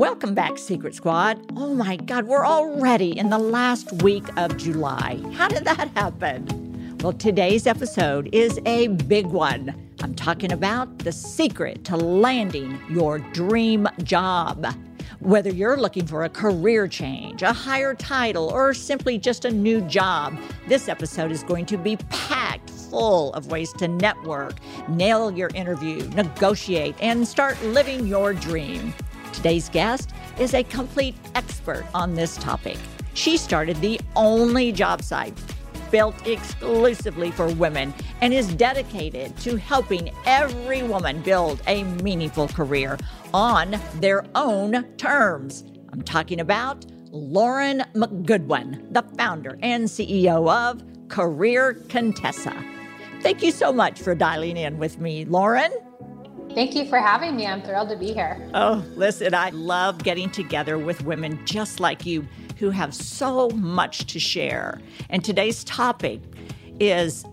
Welcome back, Secret Squad. Oh my God, we're already in the last week of July. How did that happen? Well, today's episode is a big one. I'm talking about the secret to landing your dream job. Whether you're looking for a career change, a higher title, or simply just a new job, this episode is going to be packed full of ways to network, nail your interview, negotiate, and start living your dream. Today's guest is a complete expert on this topic. She started the only job site built exclusively for women and is dedicated to helping every woman build a meaningful career on their own terms. I'm talking about Lauren McGoodwin, the founder and CEO of Career Contessa. Thank you so much for dialing in with me, Lauren. Thank you for having me. I'm thrilled to be here. Oh, listen, I love getting together with women just like you who have so much to share. And today's topic is,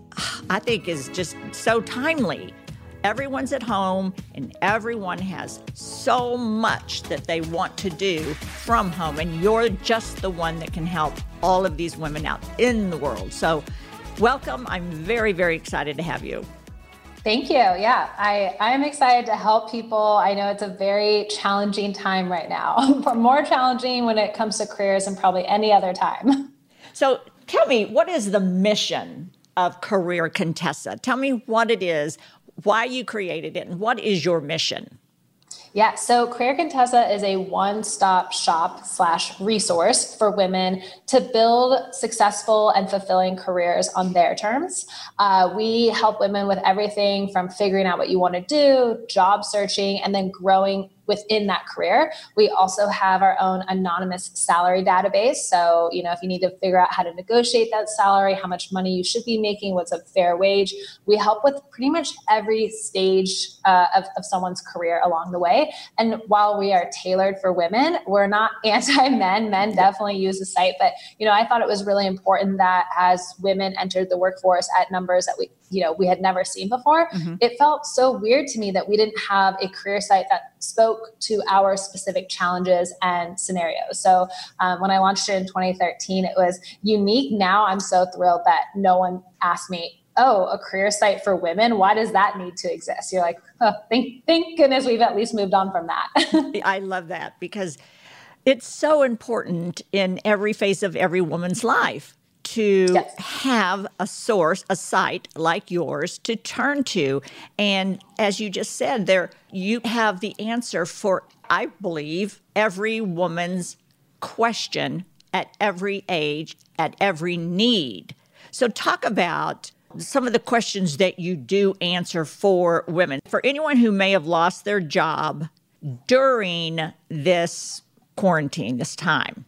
I think, is just so timely. Everyone's at home and everyone has so much that they want to do from home. And you're just the one that can help all of these women out in the world. So, welcome. I'm very, very excited to have you. Thank you. Yeah, I, I'm excited to help people. I know it's a very challenging time right now, more challenging when it comes to careers than probably any other time. So tell me, what is the mission of Career Contessa? Tell me what it is, why you created it, and what is your mission? Yeah, so Career Contessa is a one-stop shop slash resource for women to build successful and fulfilling careers on their terms. Uh, we help women with everything from figuring out what you want to do, job searching, and then growing within that career. We also have our own anonymous salary database. So, you know, if you need to figure out how to negotiate that salary, how much money you should be making, what's a fair wage, we help with pretty much every stage uh, of, of someone's career along the way. And while we are tailored for women, we're not anti men. Men definitely use the site. But, you know, I thought it was really important that as women entered the workforce at numbers that we you know we had never seen before. Mm-hmm. it felt so weird to me that we didn't have a career site that spoke to our specific challenges and scenarios. So um, when i launched it in 2013 it was unique. Now i'm so thrilled that no one asked me oh a career site for women? Why does that need to exist? You're like oh, thank, thank goodness we've at least moved on from that. I love that because it's so important in every phase of every woman's life to yes. have a source, a site like yours to turn to. And as you just said, there you have the answer for, I believe, every woman's question at every age, at every need. So talk about some of the questions that you do answer for women. For anyone who may have lost their job during this quarantine, this time.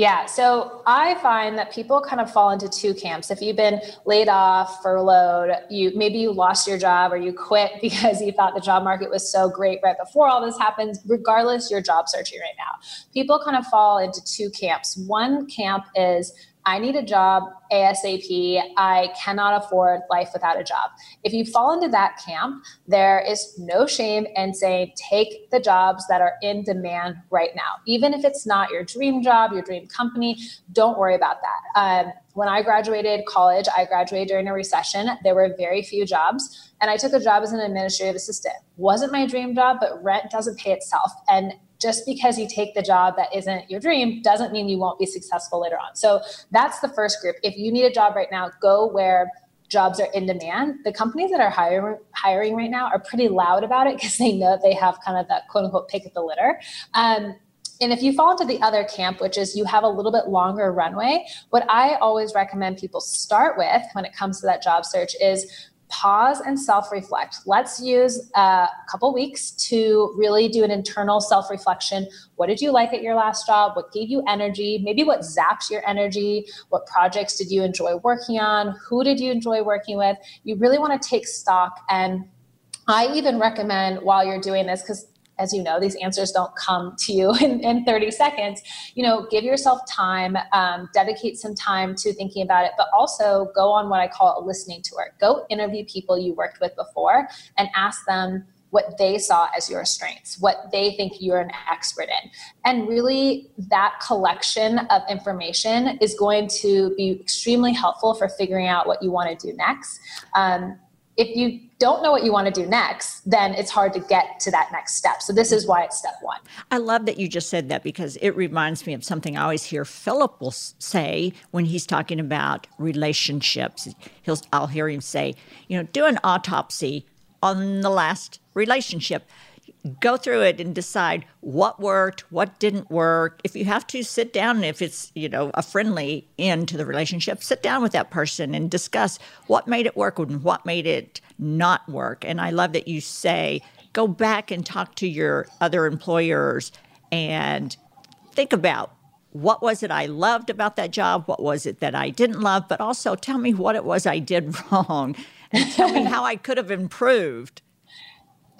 Yeah. So I find that people kind of fall into two camps. If you've been laid off, furloughed, you maybe you lost your job or you quit because you thought the job market was so great right before all this happened, regardless, you're job searching right now. People kind of fall into two camps. One camp is I need a job ASAP. I cannot afford life without a job. If you fall into that camp, there is no shame in saying take the jobs that are in demand right now. Even if it's not your dream job, your dream company, don't worry about that. Um, when I graduated college, I graduated during a recession. There were very few jobs, and I took a job as an administrative assistant. Wasn't my dream job, but rent doesn't pay itself. And just because you take the job that isn't your dream doesn't mean you won't be successful later on. So that's the first group. If you need a job right now, go where jobs are in demand. The companies that are hiring hiring right now are pretty loud about it because they know they have kind of that quote unquote pick of the litter. Um, and if you fall into the other camp, which is you have a little bit longer runway, what I always recommend people start with when it comes to that job search is pause and self reflect. Let's use uh, a couple weeks to really do an internal self reflection. What did you like at your last job? What gave you energy? Maybe what zapped your energy? What projects did you enjoy working on? Who did you enjoy working with? You really want to take stock and I even recommend while you're doing this, because as you know, these answers don't come to you in, in 30 seconds. You know, give yourself time, um, dedicate some time to thinking about it, but also go on what I call a listening tour. Go interview people you worked with before and ask them, what they saw as your strengths, what they think you're an expert in. And really, that collection of information is going to be extremely helpful for figuring out what you want to do next. Um, if you don't know what you want to do next, then it's hard to get to that next step. So this is why it's step one. I love that you just said that because it reminds me of something I always hear Philip will say when he's talking about relationships. He'll I'll hear him say, you know, do an autopsy on the last relationship go through it and decide what worked, what didn't work. If you have to sit down, if it's, you know, a friendly end to the relationship, sit down with that person and discuss what made it work and what made it not work. And I love that you say, go back and talk to your other employers and think about what was it I loved about that job? What was it that I didn't love? But also tell me what it was I did wrong and tell me how I could have improved.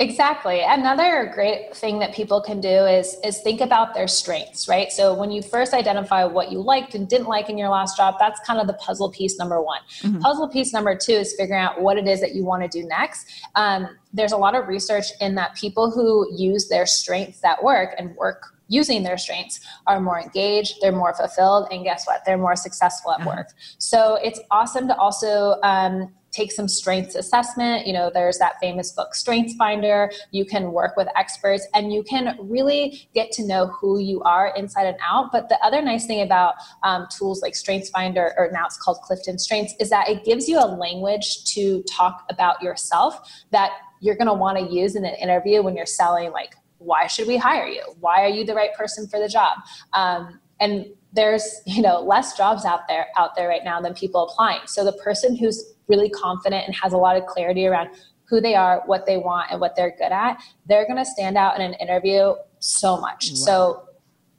Exactly. Another great thing that people can do is is think about their strengths, right? So when you first identify what you liked and didn't like in your last job, that's kind of the puzzle piece number one. Mm-hmm. Puzzle piece number two is figuring out what it is that you want to do next. Um, there's a lot of research in that people who use their strengths at work and work using their strengths are more engaged, they're more fulfilled, and guess what? They're more successful at uh-huh. work. So it's awesome to also um, take some strengths assessment. You know, there's that famous book, Strengths Finder. You can work with experts and you can really get to know who you are inside and out. But the other nice thing about um, tools like Strengths Finder, or now it's called Clifton Strengths, is that it gives you a language to talk about yourself that you're going to want to use in an interview when you're selling, like, why should we hire you? Why are you the right person for the job? Um, and there's you know less jobs out there out there right now than people applying so the person who's really confident and has a lot of clarity around who they are, what they want, and what they're good at, they're going to stand out in an interview so much. Wow. So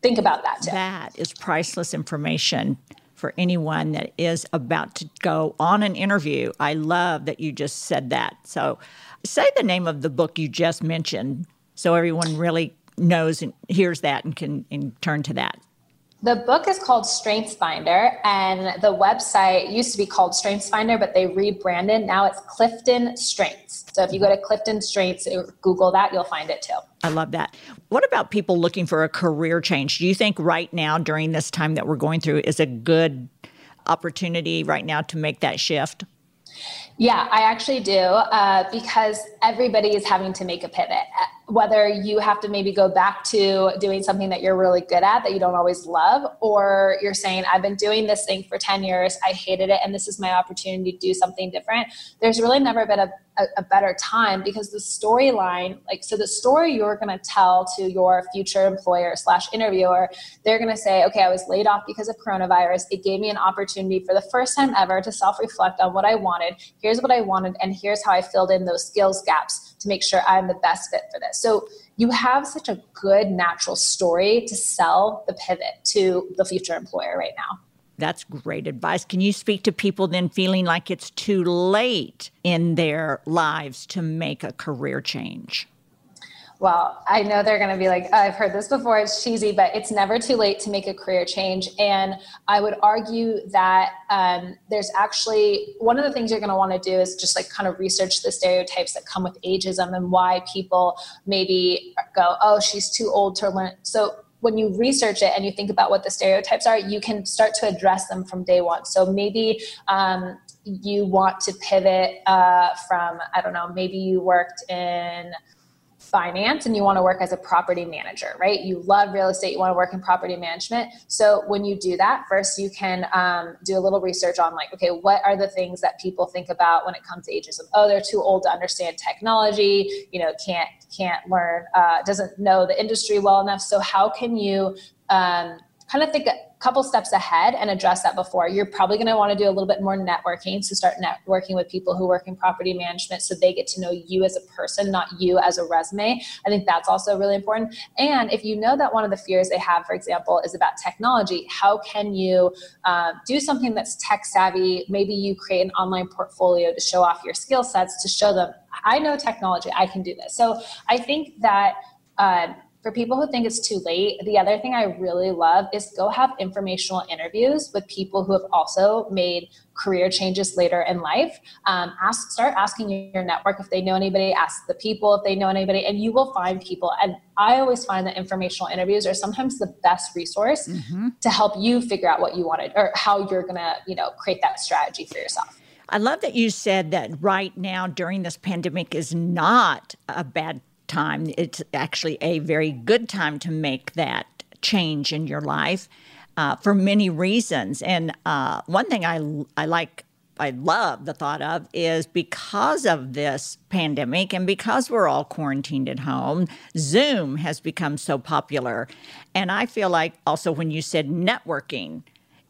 think about that too. That is priceless information for anyone that is about to go on an interview. I love that you just said that. So say the name of the book you just mentioned so everyone really knows and hears that and can and turn to that. The book is called Strengths Finder, and the website used to be called Strengths Finder, but they rebranded. Now it's Clifton Strengths. So if you go to Clifton Strengths, Google that, you'll find it too. I love that. What about people looking for a career change? Do you think right now, during this time that we're going through, is a good opportunity right now to make that shift? Yeah, I actually do uh, because everybody is having to make a pivot whether you have to maybe go back to doing something that you're really good at that you don't always love, or you're saying, I've been doing this thing for 10 years, I hated it, and this is my opportunity to do something different. There's really never been a, a, a better time because the storyline, like, so the story you're going to tell to your future employer slash interviewer, they're going to say, okay, I was laid off because of coronavirus. It gave me an opportunity for the first time ever to self reflect on what I wanted. Here's what I wanted, and here's how I filled in those skills gaps to make sure I'm the best fit for this. So you have such a good natural story to sell the pivot to the future employer right now. That's great advice. Can you speak to people then feeling like it's too late in their lives to make a career change? well, I know they're going to be like, I've heard this before, it's cheesy, but it's never too late to make a career change. And I would argue that um, there's actually one of the things you're going to want to do is just like kind of research the stereotypes that come with ageism and why people maybe go, oh, she's too old to learn. So when you research it and you think about what the stereotypes are, you can start to address them from day one. So maybe um, you want to pivot uh, from, I don't know, maybe you worked in finance and you want to work as a property manager, right? You love real estate, you want to work in property management. So when you do that, first you can um, do a little research on like, okay, what are the things that people think about when it comes to ageism? Oh, they're too old to understand technology, you know, can't can't learn, uh, doesn't know the industry well enough. So how can you um, kind of think a couple steps ahead and address that before. You're probably going to want to do a little bit more networking. So start networking with people who work in property management so they get to know you as a person, not you as a resume. I think that's also really important. And if you know that one of the fears they have, for example, is about technology, how can you uh, do something that's tech savvy? Maybe you create an online portfolio to show off your skill sets to show them, I know technology, I can do this. So I think that. Uh, for people who think it's too late, the other thing I really love is go have informational interviews with people who have also made career changes later in life. Um, ask, start asking your network if they know anybody. Ask the people if they know anybody, and you will find people. And I always find that informational interviews are sometimes the best resource mm-hmm. to help you figure out what you wanted or how you're gonna, you know, create that strategy for yourself. I love that you said that right now during this pandemic is not a bad time. It's actually a very good time to make that change in your life uh, for many reasons. And uh, one thing I, I like, I love the thought of is because of this pandemic and because we're all quarantined at home, Zoom has become so popular. And I feel like also when you said networking,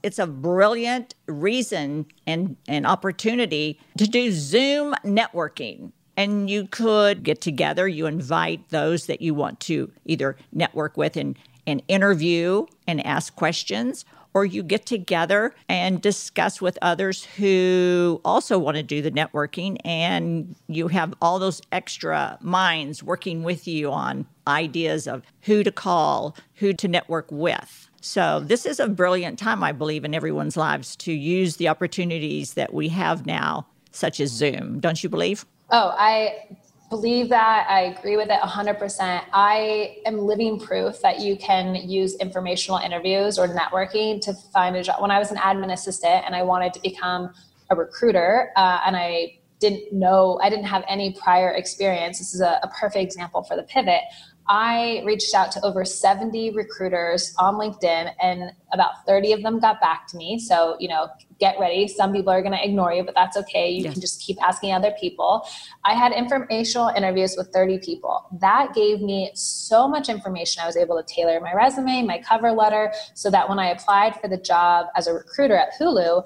it's a brilliant reason and an opportunity to do Zoom networking. And you could get together, you invite those that you want to either network with and, and interview and ask questions, or you get together and discuss with others who also want to do the networking, and you have all those extra minds working with you on ideas of who to call, who to network with. So, this is a brilliant time, I believe, in everyone's lives to use the opportunities that we have now, such as Zoom. Don't you believe? Oh, I believe that. I agree with it 100%. I am living proof that you can use informational interviews or networking to find a job. When I was an admin assistant and I wanted to become a recruiter, uh, and I didn't know, I didn't have any prior experience. This is a, a perfect example for the pivot. I reached out to over 70 recruiters on LinkedIn, and about 30 of them got back to me. So, you know, get ready. Some people are going to ignore you, but that's okay. You yes. can just keep asking other people. I had informational interviews with 30 people. That gave me so much information. I was able to tailor my resume, my cover letter, so that when I applied for the job as a recruiter at Hulu,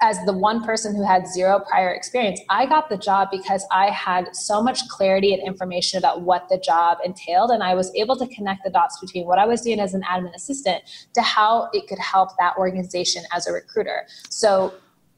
as the one person who had zero prior experience, I got the job because I had so much clarity and information about what the job entailed. And I was able to connect the dots between what I was doing as an admin assistant to how it could help that organization as a recruiter. So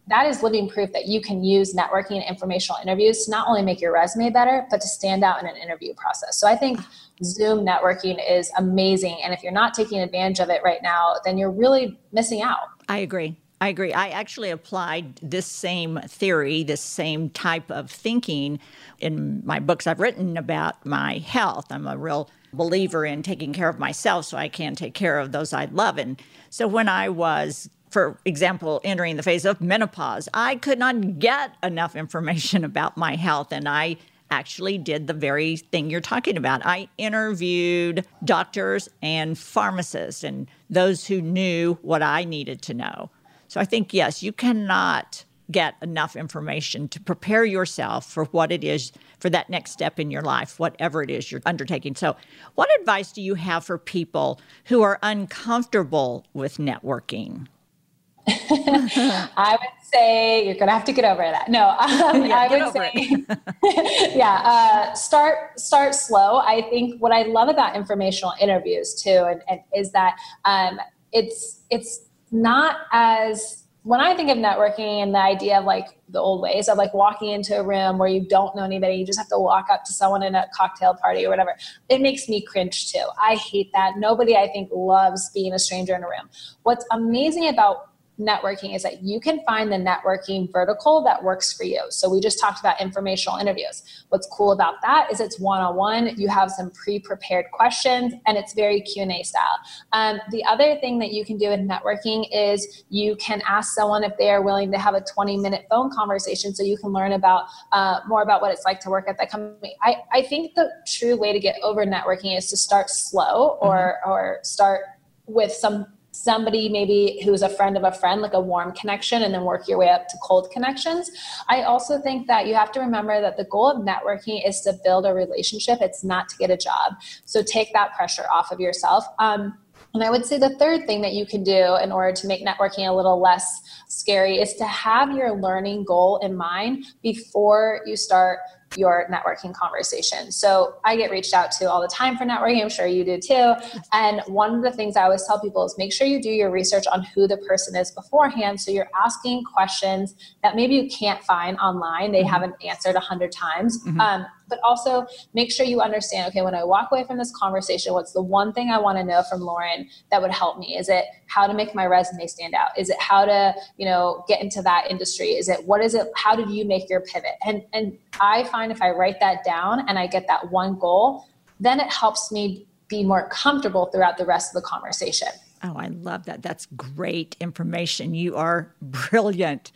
that is living proof that you can use networking and informational interviews to not only make your resume better, but to stand out in an interview process. So I think Zoom networking is amazing. And if you're not taking advantage of it right now, then you're really missing out. I agree. I agree. I actually applied this same theory, this same type of thinking in my books I've written about my health. I'm a real believer in taking care of myself so I can take care of those I love. And so when I was for example, entering the phase of menopause, I could not get enough information about my health. And I actually did the very thing you're talking about. I interviewed doctors and pharmacists and those who knew what I needed to know. So I think, yes, you cannot get enough information to prepare yourself for what it is for that next step in your life, whatever it is you're undertaking. So, what advice do you have for people who are uncomfortable with networking? I would say you're going to have to get over that. No, um, yeah, I would say, yeah, uh, start start slow. I think what I love about informational interviews too, and, and is that um, it's it's not as when I think of networking and the idea of like the old ways of like walking into a room where you don't know anybody, you just have to walk up to someone in a cocktail party or whatever, it makes me cringe too. I hate that. Nobody, I think, loves being a stranger in a room. What's amazing about networking is that you can find the networking vertical that works for you. So we just talked about informational interviews. What's cool about that is it's one-on-one. You have some pre-prepared questions, and it's very Q and A style. Um, the other thing that you can do in networking is you can ask someone if they are willing to have a 20-minute phone conversation, so you can learn about uh, more about what it's like to work at that company. I, I think the true way to get over networking is to start slow or mm-hmm. or start with some somebody maybe who's a friend of a friend, like a warm connection, and then work your way up to cold connections. I also think that you have to remember that the goal of networking is to build a relationship, it's not to get a job. So take that pressure off of yourself. Um, and I would say the third thing that you can do in order to make networking a little less scary is to have your learning goal in mind before you start your networking conversation. So I get reached out to all the time for networking. I'm sure you do too. And one of the things I always tell people is make sure you do your research on who the person is beforehand. So you're asking questions that maybe you can't find online. They mm-hmm. haven't answered a hundred times. Mm-hmm. Um, but also make sure you understand okay, when I walk away from this conversation, what's the one thing I want to know from Lauren that would help me? Is it how to make my resume stand out? Is it how to, you know, get into that industry? Is it what is it? How did you make your pivot? And and I find if I write that down and I get that one goal, then it helps me be more comfortable throughout the rest of the conversation. Oh, I love that. That's great information. You are brilliant.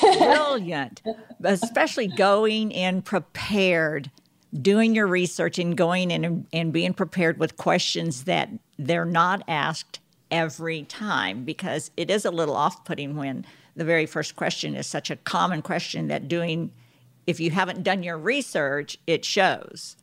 Brilliant. Especially going in prepared, doing your research and going in and, and being prepared with questions that they're not asked every time because it is a little off putting when the very first question is such a common question that doing, if you haven't done your research, it shows.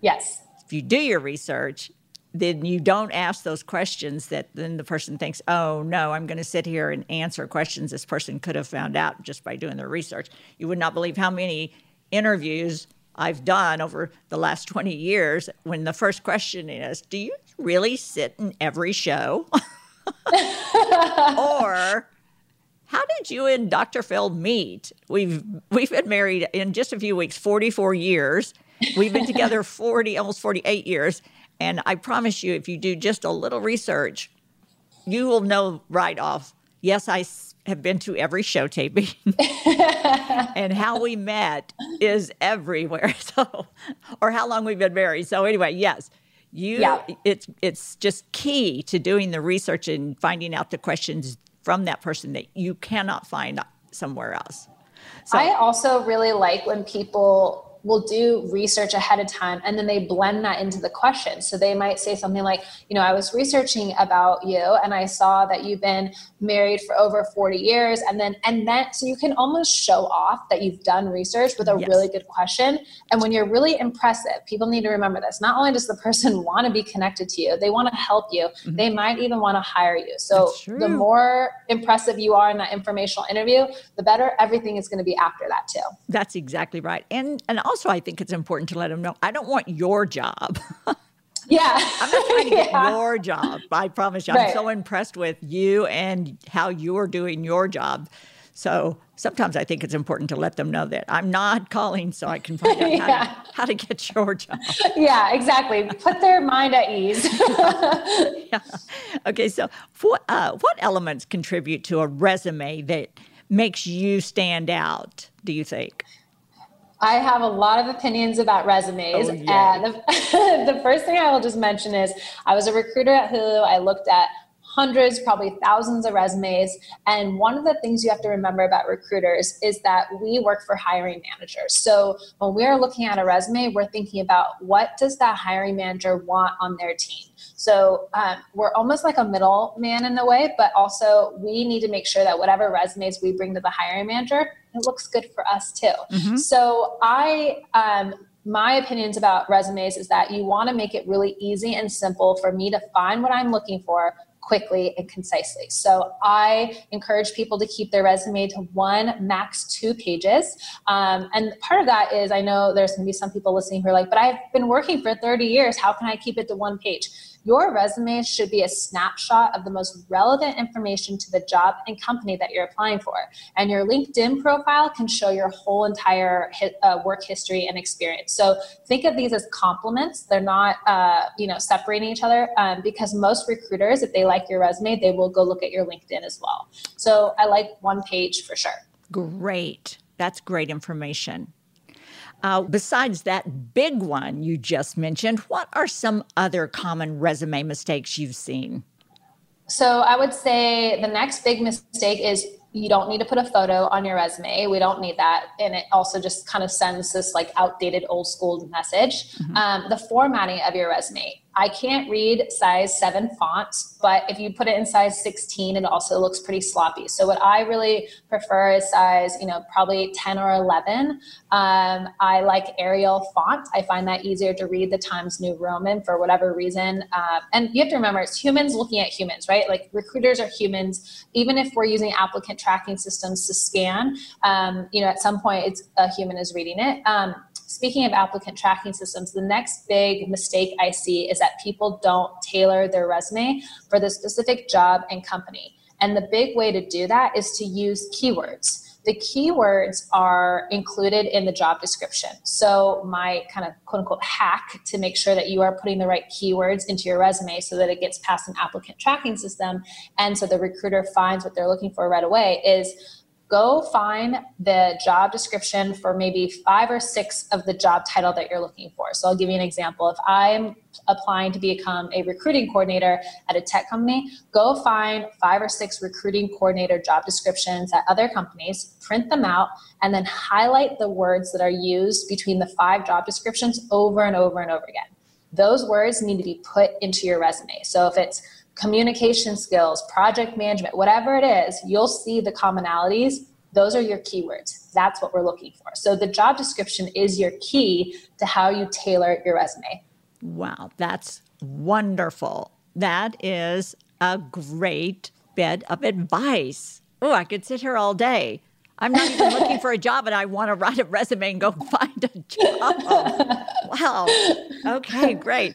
Yes. If you do your research, then you don't ask those questions that then the person thinks, oh no, I'm going to sit here and answer questions this person could have found out just by doing their research. You would not believe how many interviews I've done over the last 20 years when the first question is, do you really sit in every show? or how did you and Dr. Phil meet? We've we've been married in just a few weeks, 44 years. We've been together 40, almost 48 years. And I promise you, if you do just a little research, you will know right off. Yes, I have been to every show taping, and how we met is everywhere. So, or how long we've been married. So anyway, yes, you. Yeah. It's it's just key to doing the research and finding out the questions from that person that you cannot find somewhere else. So, I also really like when people will do research ahead of time and then they blend that into the question. So they might say something like, you know, I was researching about you and I saw that you've been married for over 40 years and then and then so you can almost show off that you've done research with a yes. really good question. And when you're really impressive, people need to remember this. Not only does the person want to be connected to you, they want to help you. Mm-hmm. They might even want to hire you. So the more impressive you are in that informational interview, the better everything is going to be after that too. That's exactly right. And and also also, I think it's important to let them know I don't want your job. Yeah. I'm not trying to get yeah. your job. I promise you. I'm so impressed with you and how you're doing your job. So sometimes I think it's important to let them know that I'm not calling so I can find out yeah. how, to, how, to, get your job. Yeah, exactly. Put their mind at ease. yeah. Okay, so what, uh, what elements contribute to a resume that makes you stand out, do you think? I have a lot of opinions about resumes. Oh, and the, the first thing I will just mention is I was a recruiter at Hulu. I looked at hundreds, probably thousands of resumes. And one of the things you have to remember about recruiters is that we work for hiring managers. So when we're looking at a resume, we're thinking about what does that hiring manager want on their team. So um, we're almost like a middleman in a way, but also we need to make sure that whatever resumes we bring to the hiring manager, it looks good for us too. Mm-hmm. So I um, my opinions about resumes is that you want to make it really easy and simple for me to find what I'm looking for quickly and concisely. So I encourage people to keep their resume to one, max two pages. Um, and part of that is I know there's going to be some people listening who are like, but I've been working for 30 years. How can I keep it to one page? Your resume should be a snapshot of the most relevant information to the job and company that you're applying for. And your LinkedIn profile can show your whole entire uh, work history and experience. So think of these as complements. They're not, uh, you know, separating each other um, because most recruiters, if they like your resume, they will go look at your LinkedIn as well. So I like one page for sure. Great. That's great information. Uh, besides that big one you just mentioned, what are some other common resume mistakes you've seen? So I would say the next big mistake is you don't need to put a photo on your resume. We don't need that. And it also just kind of sends this like outdated old school message. Mm-hmm. Um, the formatting of your resume. I can't read size seven font, but if you put it in size 16, it also looks pretty sloppy. So what I really prefer is size, you know, probably 10 or 11. Um, I like Arial font. I find that easier to read the Times New Roman for whatever reason. Uh, and you have to remember, it's humans looking at humans, right? Like recruiters are humans. Even if we're using applicant tracking systems to scan, um, you know, at some point it's a human is reading it. Um, speaking of applicant tracking systems, the next big mistake I see is that people don't tailor their resume for the specific job and company. And the big way to do that is to use keywords. the keywords are included in the job description. So, my kind of quote unquote hack to make sure that you are putting the right keywords into your resume so that it gets past an applicant tracking system and so the recruiter finds what they're looking for right away is go find the job description for maybe five or six of the job title that you're looking for. So I'll give you an example. If I'm applying to become a recruiting coordinator at a tech company, go find five or six recruiting coordinator job descriptions at other companies, print them out, and then highlight the words that are used between the five job descriptions over and over and over again. Those words need to be put into your resume. So if it's communication skills, project management, whatever it is, you'll see the commonalities. Those are your keywords. That's what we're looking for. So the job description is your key to how you tailor your resume. Wow, that's wonderful. That is a great bit of advice. Oh, I could sit here all day. I'm not even looking for a job and I want to write a resume and go find a job. wow. Okay, great.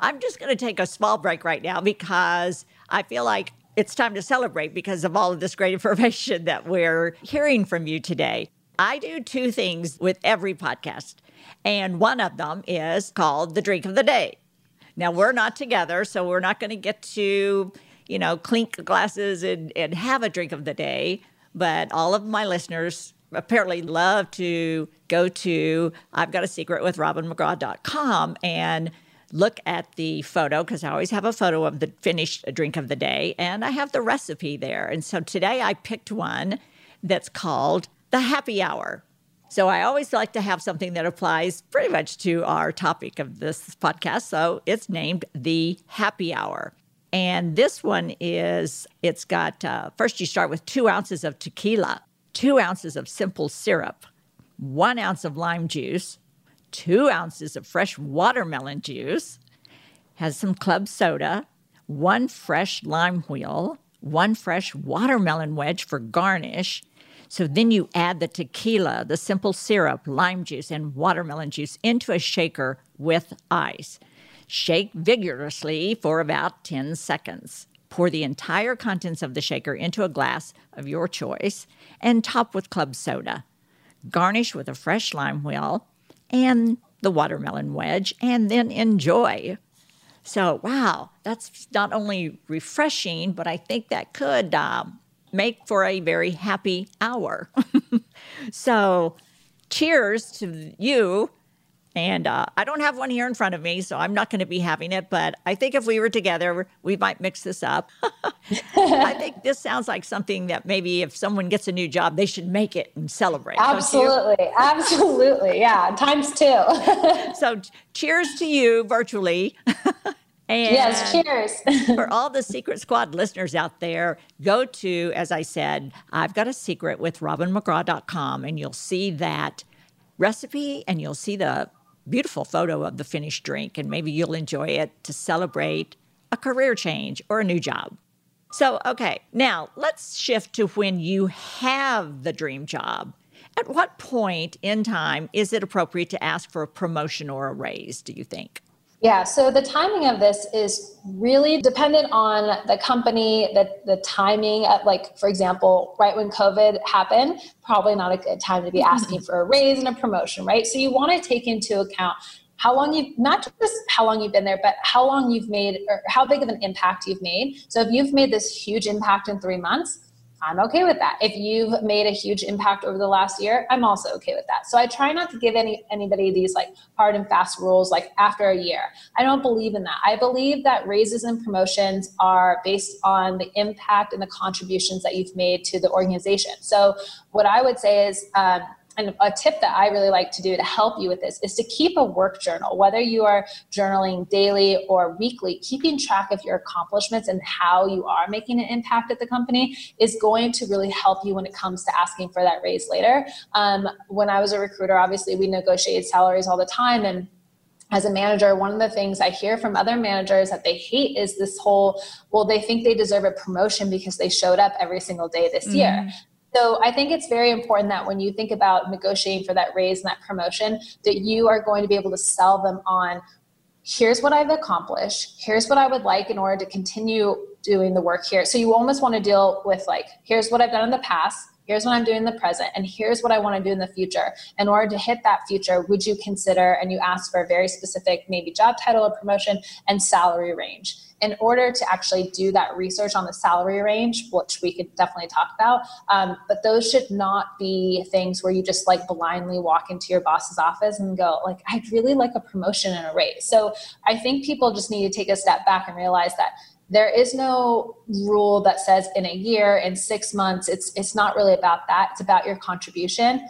I'm just going to take a small break right now because I feel like it's time to celebrate because of all of this great information that we're hearing from you today. I do two things with every podcast, and one of them is called the drink of the day. Now, we're not together, so we're not going to get to, you know, clink glasses and, and have a drink of the day, but all of my listeners apparently love to go to I've got a secret with robinmcgraw.com and look at the photo because I always have a photo of the finished drink of the day and I have the recipe there. And so today I picked one that's called the happy hour. So I always like to have something that applies pretty much to our topic of this podcast. So it's named the happy hour. And this one is, it's got, uh, first you start with two ounces of tequila, two ounces of simple syrup, one ounce of lime juice, two ounces of fresh watermelon juice, has some club soda, one fresh lime wheel, one fresh watermelon wedge for garnish. So then you add the tequila, the simple syrup, lime juice, and watermelon juice into a shaker with ice. Shake vigorously for about 10 seconds. Pour the entire contents of the shaker into a glass of your choice and top with club soda. Garnish with a fresh lime wheel and the watermelon wedge, and then enjoy. So, wow, that's not only refreshing, but I think that could uh, make for a very happy hour. so, cheers to you and uh, I don't have one here in front of me, so I'm not going to be having it. But I think if we were together, we might mix this up. I think this sounds like something that maybe if someone gets a new job, they should make it and celebrate. Absolutely. Absolutely. Yeah. Times two. so cheers to you virtually. And yes, cheers. for all the Secret Squad listeners out there, go to, as I said, I've got a secret with robinmcgraw.com, and you'll see that recipe and you'll see the beautiful photo of the finished drink, and maybe you'll enjoy it to celebrate a career change or a new job. So, okay, now let's shift to when you have the dream job. At what point in time is it appropriate to ask for a promotion or a raise, do you think? Yeah, so the timing of this is really dependent on the company, the, the timing. Of, like, for example, right when COVID happened, probably not a good time to be mm-hmm. asking for a raise and a promotion, right? So you want to take into account how long you've not just how long you've been there but how long you've made or how big of an impact you've made so if you've made this huge impact in three months I'm okay with that. If you've made a huge impact over the last year, I'm also okay with that. So I try not to give any anybody these like hard and fast rules like after a year. I don't believe in that. I believe that raises and promotions are based on the impact and the contributions that you've made to the organization. So what I would say is um, and a tip that I really like to do to help you with this is to keep a work journal, whether you are journaling daily or weekly, keeping track of your accomplishments and how you are making an impact at the company is going to really help you when it comes to asking for that raise later. Um, when I was a recruiter, obviously we negotiated salaries all the time and as a manager, one of the things I hear from other managers that they hate is this whole, well, they think they deserve a promotion because they showed up every single day this mm. year. So I think it's very important that when you think about negotiating for that raise and that promotion, that you are going to be able to sell them on here's what I've accomplished, here's what I would like in order to continue doing the work here. So you almost want to deal with like, here's what I've done in the past, here's what I'm doing in the present, and here's what I want to do in the future. In order to hit that future, would you consider, and you ask for a very specific maybe job title or promotion and salary range in order to actually do that research on the salary range, which we could definitely talk about, um, but those should not be things where you just like blindly walk into your boss's office and go like, I'd really like a promotion and a raise. So I think people just need to take a step back and realize that there is no rule that says in a year in six months it's it's not really about that. It's about your contribution.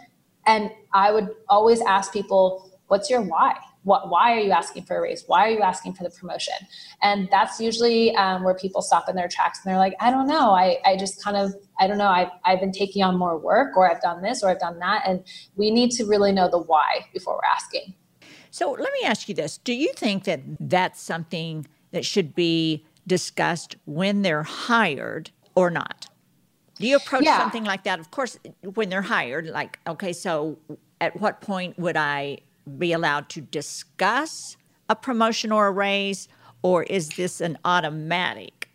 And i would always ask people what's your why what, why are you asking for a raise? Why are you asking for the promotion? And that's usually um, where people stop in their tracks and they're like, I don't know. I, I just kind of, I don't know. I've, I've been taking on more work or I've done this or I've done that. And we need to really know the why before we're asking. So let me ask you this Do you think that that's something that should be discussed when they're hired or not? Do you approach yeah. something like that? Of course, when they're hired, like, okay, so at what point would I be allowed to discuss a promotion or a raise, or is this an automatic?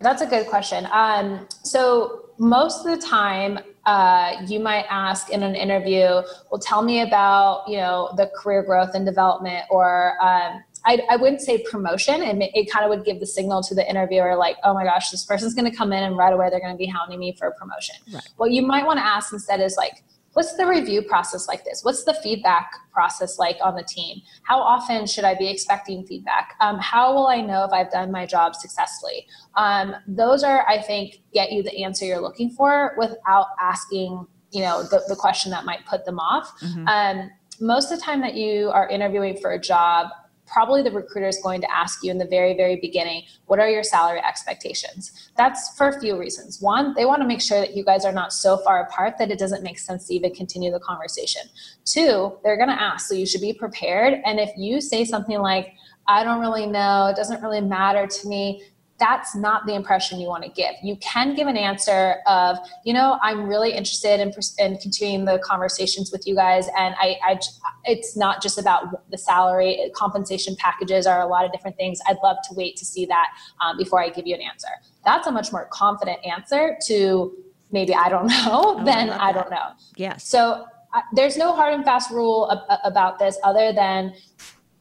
That's a good question. Um, so, most of the time, uh, you might ask in an interview, well, tell me about, you know, the career growth and development or, um, I, I, wouldn't say promotion. and it, it kind of would give the signal to the interviewer, like, oh my gosh, this person's going to come in and right away they're going to be hounding me for a promotion. Right. What you might want to ask instead is like, what's the review process like this? What's the feedback process like on the team? How often should i be expecting feedback? Um, how will i know if i've done my job successfully? Um, those are i think get you the answer you're looking for without asking you know the, the question that might put them off. Mm-hmm. um, most of the time that you are interviewing for a job probably the recruiter is going to ask you in the very, very beginning, what are your salary expectations? That's for a few reasons. One, they want to make sure that you guys are not so far apart that it doesn't make sense to even continue the conversation. Two, they're going to ask, so you should be prepared. And if you say something like, I don't really know, it doesn't really matter to me, that's not the impression you want to give. You can give an answer of, you know, I'm really interested in, in continuing the conversations with you guys, and I, I, it's not just about the salary. Compensation packages are a lot of different things. I'd love to wait to see that um, before I give you an answer. That's a much more confident answer to maybe I don't know oh, than I, I don't know. Yes. So uh, there's no hard and fast rule ab- about this other than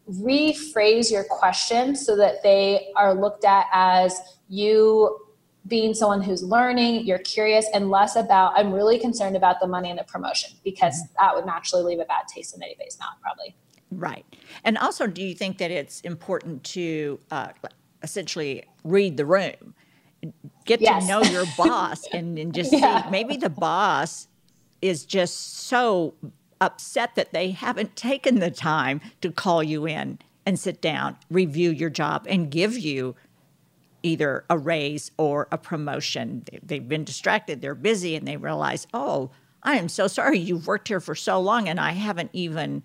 rephrase your question so that they are looked at as you being someone who's learning, you're curious, and less about, I'm really concerned about the money and the promotion because mm-hmm. that would naturally leave a bad taste in anybody's mouth, probably. Right. And also, do you think that it's important to uh, essentially read the room? Get yes. to know your boss and, and just yeah. see maybe the boss is just so upset that they haven't taken the time to call you in and sit down, review your job, and give you either a raise or a promotion. They've been distracted, they're busy, and they realize, oh, I am so sorry you've worked here for so long and I haven't even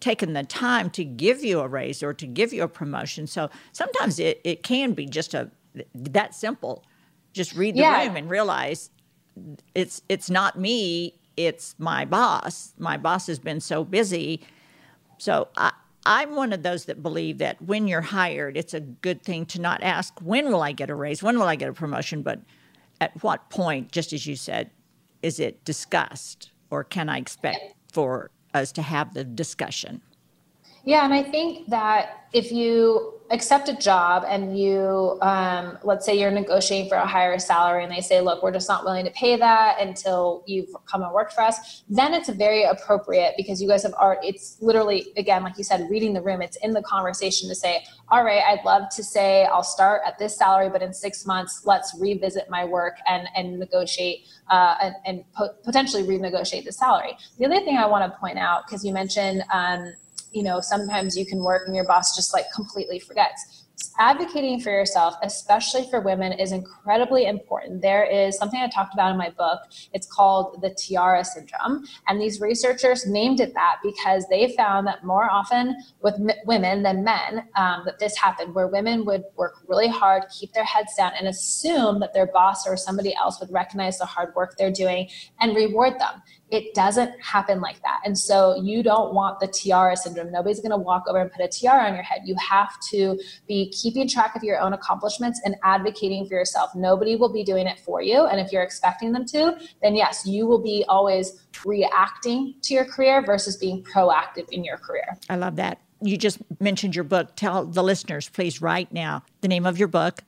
taken the time to give you a raise or to give you a promotion. So sometimes it, it can be just a that simple. Just read the yeah. room and realize it's it's not me it's my boss. My boss has been so busy. So I, I'm one of those that believe that when you're hired, it's a good thing to not ask, when will I get a raise? When will I get a promotion? But at what point, just as you said, is it discussed or can I expect for us to have the discussion? Yeah, and I think that if you accept a job and you um, let's say you're negotiating for a higher salary and they say look we're just not willing to pay that until you've come and worked for us then it's very appropriate because you guys have art it's literally again like you said reading the room. It's in the conversation to say all right i'd love to say i'll start at this salary but in six months let's revisit my work and and negotiate uh, and, and po- potentially renegotiate the salary. The other thing i want to point out because you mentioned um, you know sometimes you can work and your boss just like completely forgets advocating for yourself, especially for women, is incredibly important. There is something I talked about in my book. It's called the tiara syndrome. And these researchers named it that because they found that more often with m- women than men, um, that this happened, where women would work really hard, keep their heads down, and assume that their boss or somebody else would recognize the hard work they're doing and reward them it doesn't happen like that. And so you don't want the tiara syndrome. Nobody's going to walk over and put a tiara on your head. You have to be keeping track of your own accomplishments and advocating for yourself. Nobody will be doing it for you. And if you're expecting them to, then yes, you will be always reacting to your career versus being proactive in your career. I love that. You just mentioned your book. Tell the listeners, please, right now, the name of your book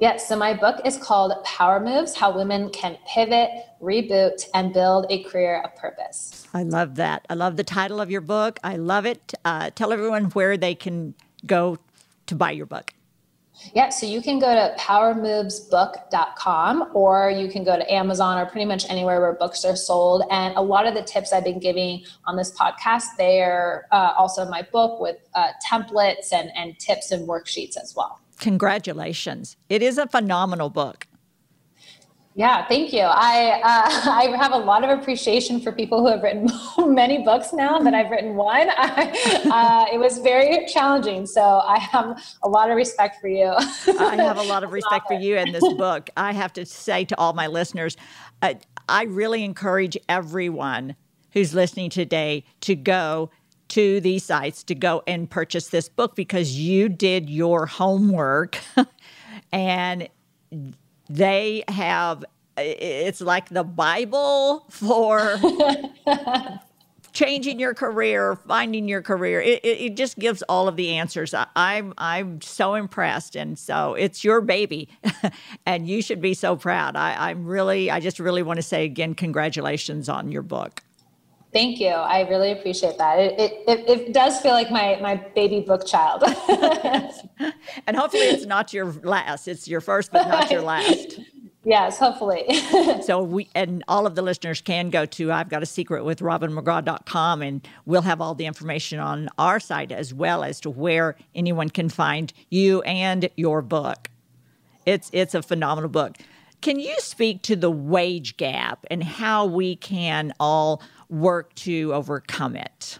Yes, so my book is called Power Moves How Women Can Pivot, Reboot, and Build a Career of Purpose. I love that. I love the title of your book. I love it. Uh, tell everyone where they can go to buy your book. Yeah, so you can go to powermovesbook.com or you can go to Amazon or pretty much anywhere where books are sold. And a lot of the tips I've been giving on this podcast, they're uh, also in my book with uh, templates and, and tips and worksheets as well congratulations. It is a phenomenal book. Yeah, thank you. I uh, I have a lot of appreciation for people who have written many books now that I've written one. I, uh, it was very challenging, so I have a lot of respect for you. I have a lot of respect for you in this book. I have to say to all my listeners, uh, I really encourage everyone who's listening today to go to these sites to go and purchase this book because you did your homework. And they have it's like the bible for changing your career finding your career. It, it, it, just gives all of the answers. I, I'm, I'm so impressed. And so it's your baby. And you should be so proud. I, i'm really i just really want to say again congratulations on your book Thank you. I really appreciate that. It, it, it, it, does feel like my, my baby book child. and hopefully it's not your last. It's your first, but not your last. Yes, hopefully. so we and all of the listeners can go to I've got a secret with robinmcgraw.com and we'll have all the information on our site as well as to where anyone can find you and your book. It's it's a phenomenal book. Can you speak to the wage gap and how we can all work to overcome it?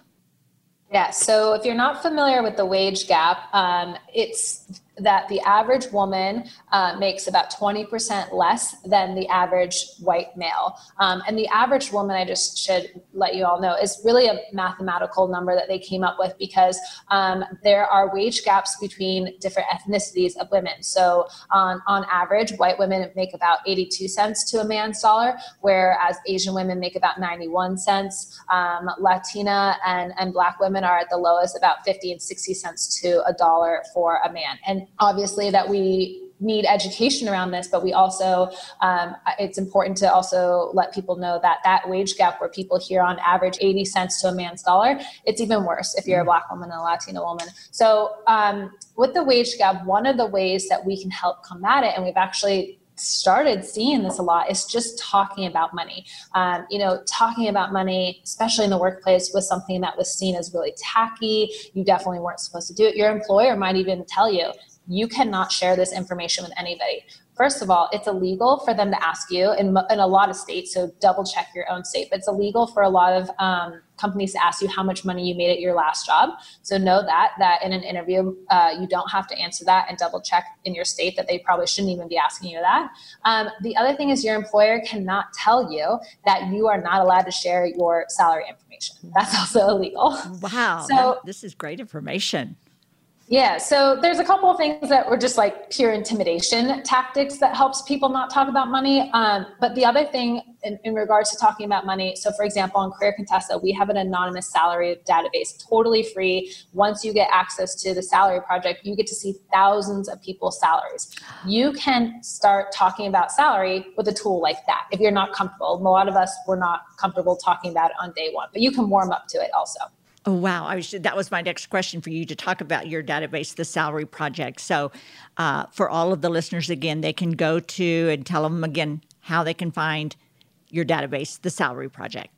Yeah, so if you're not familiar with the wage gap, um, it's that the average woman uh, makes about 20% less than the average white male. Um, and the average woman, I just should let you all know, is really a mathematical number that they came up with because um, there are wage gaps between different ethnicities of women. So on, on average, white women make about 82 cents to a man's dollar, whereas Asian women make about 91 cents. Um, Latina and, and black women are at the lowest, about 50 and 60 cents to a dollar for a man. And obviously that we need education around this, but we also, um, it's important to also let people know that that wage gap where people hear on average 80 cents to a man's dollar, it's even worse if you're a black woman and a Latina woman. So um, with the wage gap, one of the ways that we can help combat it, and we've actually started seeing this a lot is just talking about money. Um, you know, talking about money, especially in the workplace, was something that was seen as really tacky. You definitely weren't supposed to do it. Your employer might even tell you, you cannot share this information with anybody. First of all, it's illegal for them to ask you in, in a lot of states, so double check your own state, but it's illegal for a lot of um, companies to ask you how much money you made at your last job. So know that, that in an interview, uh, you don't have to answer that and double check in your state that they probably shouldn't even be asking you that. Um, the other thing is your employer cannot tell you that you are not allowed to share your salary information. That's also illegal. Wow. So that, this is great information. Yeah, so there's a couple of things that were just like pure intimidation tactics that helps people not talk about money. Um, but the other thing in, in, regards to talking about money, so for example, on Career Contessa, we have an anonymous salary database, totally free. Once you get access to the salary project, you get to see thousands of people's salaries. You can start talking about salary with a tool like that if you're not comfortable. A lot of us were not comfortable talking about it on day one, but you can warm up to it also. Oh wow! I was, that was my next question for you to talk about your database, the Salary Project. So, uh, for all of the listeners, again, they can go to and tell them again how they can find your database, the Salary Project.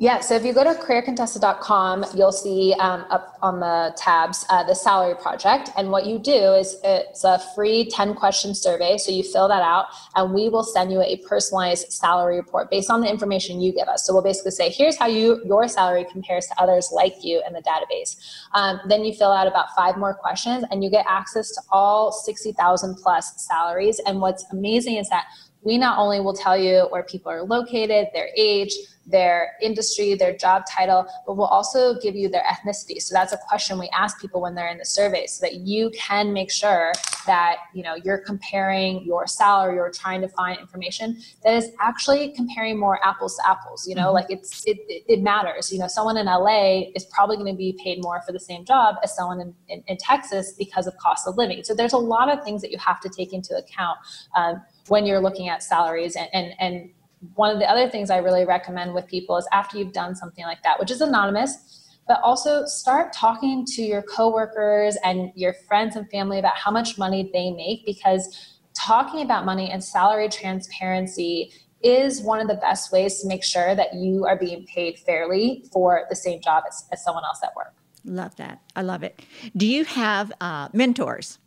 Yeah, so if you go to careercontessa.com, you'll see um, up on the tabs uh, the salary project. And what you do is it's a free 10 question survey. So you fill that out, and we will send you a personalized salary report based on the information you give us. So we'll basically say, here's how you your salary compares to others like you in the database. Um, then you fill out about five more questions, and you get access to all 60,000 plus salaries. And what's amazing is that we not only will tell you where people are located, their age, their industry, their job title, but we'll also give you their ethnicity. So that's a question we ask people when they're in the survey so that you can make sure that, you know, you're comparing your salary or trying to find information that is actually comparing more apples to apples, you know, mm-hmm. like it's it, it matters. You know, someone in LA is probably going to be paid more for the same job as someone in, in, in, Texas because of cost of living. So there's a lot of things that you have to take into account um, when you're looking at salaries and, and, and one of the other things I really recommend with people is after you've done something like that, which is anonymous, but also start talking to your coworkers and your friends and family about how much money they make because talking about money and salary transparency is one of the best ways to make sure that you are being paid fairly for the same job as, as someone else at work. Love that. I love it. Do you have uh, mentors?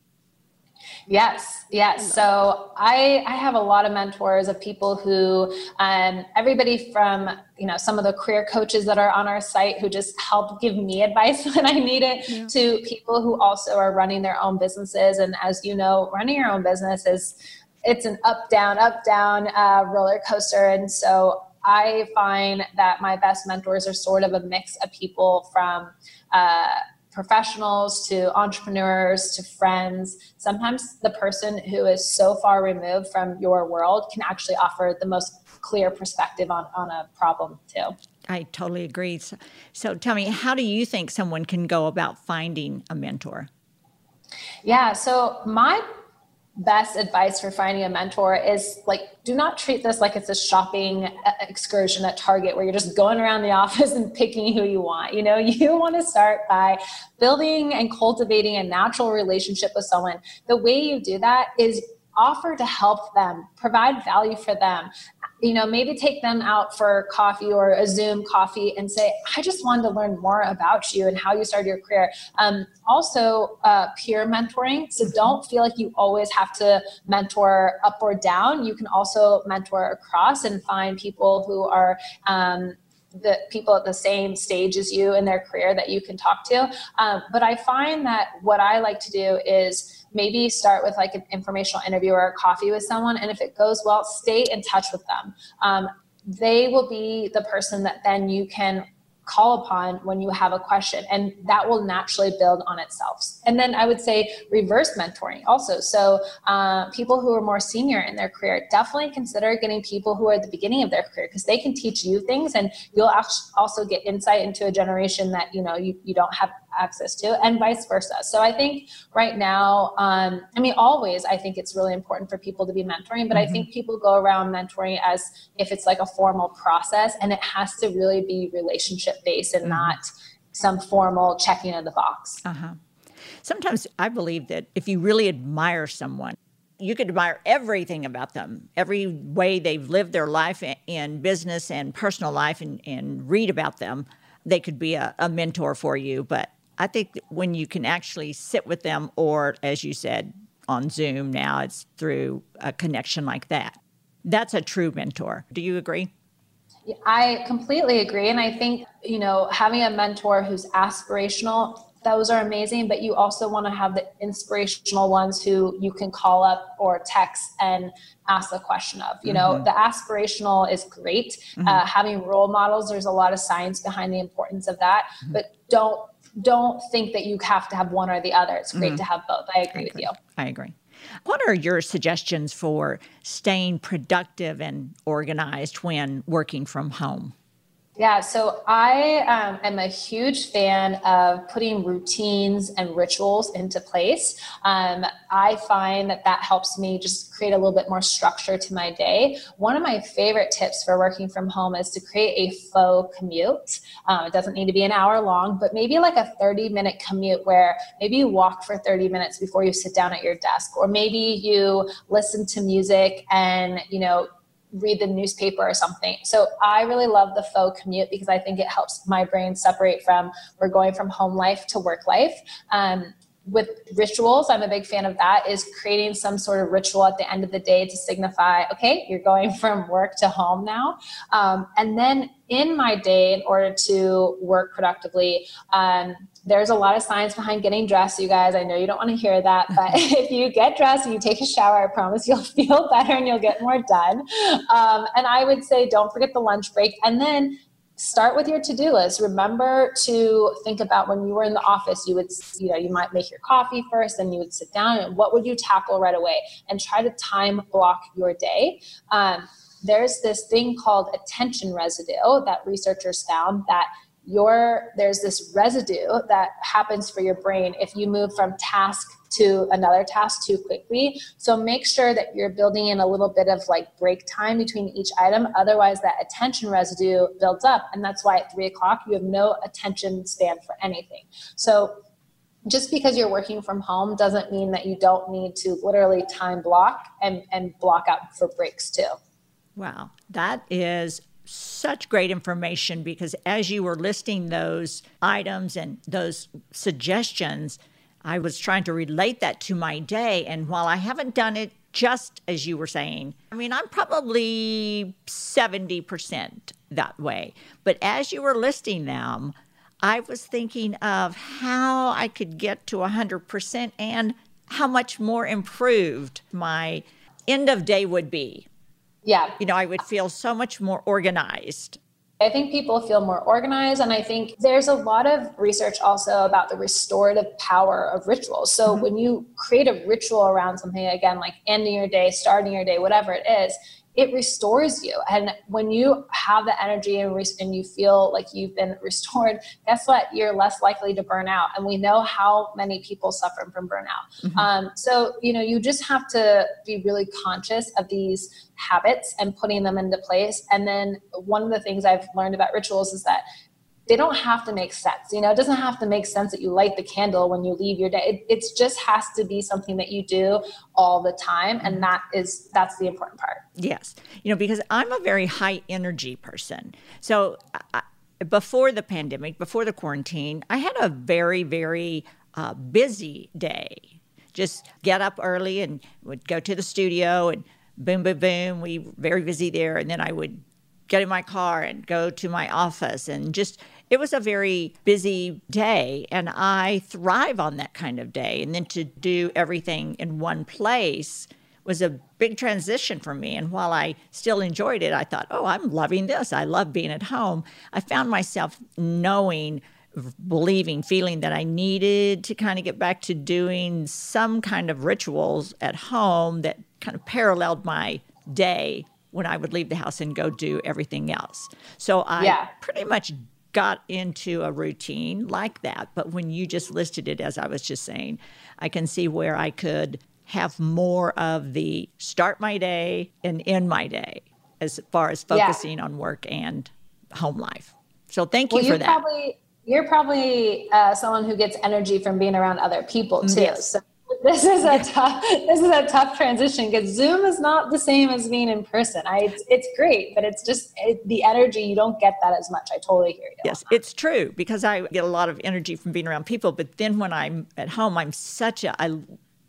Yes, yes. So I I have a lot of mentors of people who um, everybody from you know some of the career coaches that are on our site who just help give me advice when I need it yeah. to people who also are running their own businesses. And as you know, running your own business is it's an up down up down uh, roller coaster, and so I find that my best mentors are sort of a mix of people from. Uh, professionals to entrepreneurs to friends. Sometimes the person who is so far removed from your world can actually offer the most clear perspective on, on a problem too. I totally agree. So, so tell me, how do you think someone can go about finding a mentor? Yeah, so my best advice for finding a mentor is like do not treat this like it's a shopping uh, excursion at target where you're just going around the office and picking who you want. You know you want to start by building and cultivating a natural relationship with someone. The way you do that is offer to help them provide value for them you know maybe take them out for coffee or a zoom coffee and say i just wanted to learn more about you and how you started your career. Um, also uh, peer mentoring. So don't feel like you always have to mentor up or down. You can also mentor across and find people who are um, the people at the same stage as you in their career that you can talk to. Um, but I find that what I like to do is maybe start with like an informational interview or a coffee with someone. And if it goes well, stay in touch with them. Um, they will be the person that then you can call upon when you have a question and that will naturally build on itself and then i would say reverse mentoring also so uh, people who are more senior in their career definitely consider getting people who are at the beginning of their career because they can teach you things and you'll also get insight into a generation that you know you, you don't have access to and vice versa so i think right now um, i mean always i think it's really important for people to be mentoring but mm-hmm. i think people go around mentoring as if it's like a formal process and it has to really be relationship based and mm-hmm. not some formal checking of the box uh-huh. sometimes i believe that if you really admire someone you could admire everything about them, every way they've lived their life in business and personal life, and, and read about them. They could be a, a mentor for you. But I think when you can actually sit with them, or as you said, on Zoom now, it's through a connection like that. That's a true mentor. Do you agree? I completely agree. And I think, you know, having a mentor who's aspirational, those are amazing, but you also want to have the inspirational ones who you can call up or text and ask a question of. You know, mm-hmm. the aspirational is great. Mm-hmm. Uh, having role models, there's a lot of science behind the importance of that, mm-hmm. but don't don't think that you have to have one or the other. It's great mm-hmm. to have both. I agree, I agree, with you. I agree. What are your suggestions for staying productive and organized when working from home? Yeah, so I um, am a huge fan of putting routines and rituals into place. Um, I find that that helps me just create a little bit more structure to my day. One of my favorite tips for working from home is to create a faux commute. Um, it doesn't need to be an hour long, but maybe like a 30 minute commute where maybe you walk for 30 minutes before you sit down at your desk, or maybe you listen to music and, you know, read the newspaper or something. So I really love the faux commute because I think it helps my brain separate from we're going from home life to work life. Um, with rituals, I'm a big fan of that, is creating some sort of ritual at the end of the day to signify, okay, you're going from work to home now. Um, and then in my day, in order to work productively, um, there's a lot of science behind getting dressed, you guys. I know you don't want to hear that, but if you get dressed and you take a shower, I promise you'll feel better and you'll get more done. Um, and I would say don't forget the lunch break. And then start with your to-do list. Remember to think about when you were in the office you would you know you might make your coffee first then you would sit down and what would you tackle right away? And try to time block your day. Um, there's this thing called attention residue that researchers found that your there's this residue that happens for your brain if you move from task to another task too quickly. So make sure that you're building in a little bit of like break time between each item. Otherwise that attention residue builds up and that's why at three o'clock you have no attention span for anything. So just because you're working from home doesn't mean that you don't need to literally time block and, and block out for breaks too. Wow, that is such great information because as you were listing those items and those suggestions, I was trying to relate that to my day. And while I haven't done it just as you were saying, I mean, I'm probably 70% that way. But as you were listing them, I was thinking of how I could get to 100% and how much more improved my end of day would be. Yeah. You know, I would feel so much more organized. I think people feel more organized. And I think there's a lot of research also about the restorative power of rituals. So mm-hmm. when you create a ritual around something, again, like ending your day, starting your day, whatever it is, it restores you. And when you have the energy and, re- and you feel like you've been restored, guess what? You're less likely to burn out. And we know how many people suffer from burnout. Mm-hmm. Um, so, you know, you just have to be really conscious of these habits and putting them into place. And then one of the things I've learned about rituals is that they don't have to make sense. You know, it doesn't have to make sense that you light the candle when you leave your day. It, just has to be something that you do all the time, and that is that's the important part. Yes, you know, because I'm a very high energy person. So I, before the pandemic, before the quarantine, I had a very very uh, busy day. Just get up early and would go to the studio and boom, boom, boom. We very busy there, and then I would get in my car and go to my office and just it was a very busy day and I thrive on that kind of day. And then to do everything in one place was a big transition for me. And while I still enjoyed it, I thought, oh, I'm loving this. I love being at home. I found myself knowing, believing, feeling that I needed to kind of get back to doing some kind of rituals at home that kind of paralleled my day when I would leave the house and go do everything else. So I yeah. pretty much got into a routine like that. But when you just listed it, as I was just saying, I can see where I could have more of the start my day and end my day as far as focusing yeah. on work and home life. So thank you well, for that. Probably, you're probably uh, someone who gets energy from being around other people too. Yes. So this is a tough this is a tough transition because zoom is not the same as being in person. I, it's, it's great but it's just it, the energy you don't get that as much. I totally hear you. Yes it's true because i get a lot of energy from being around people but then when i'm at home i'm such a i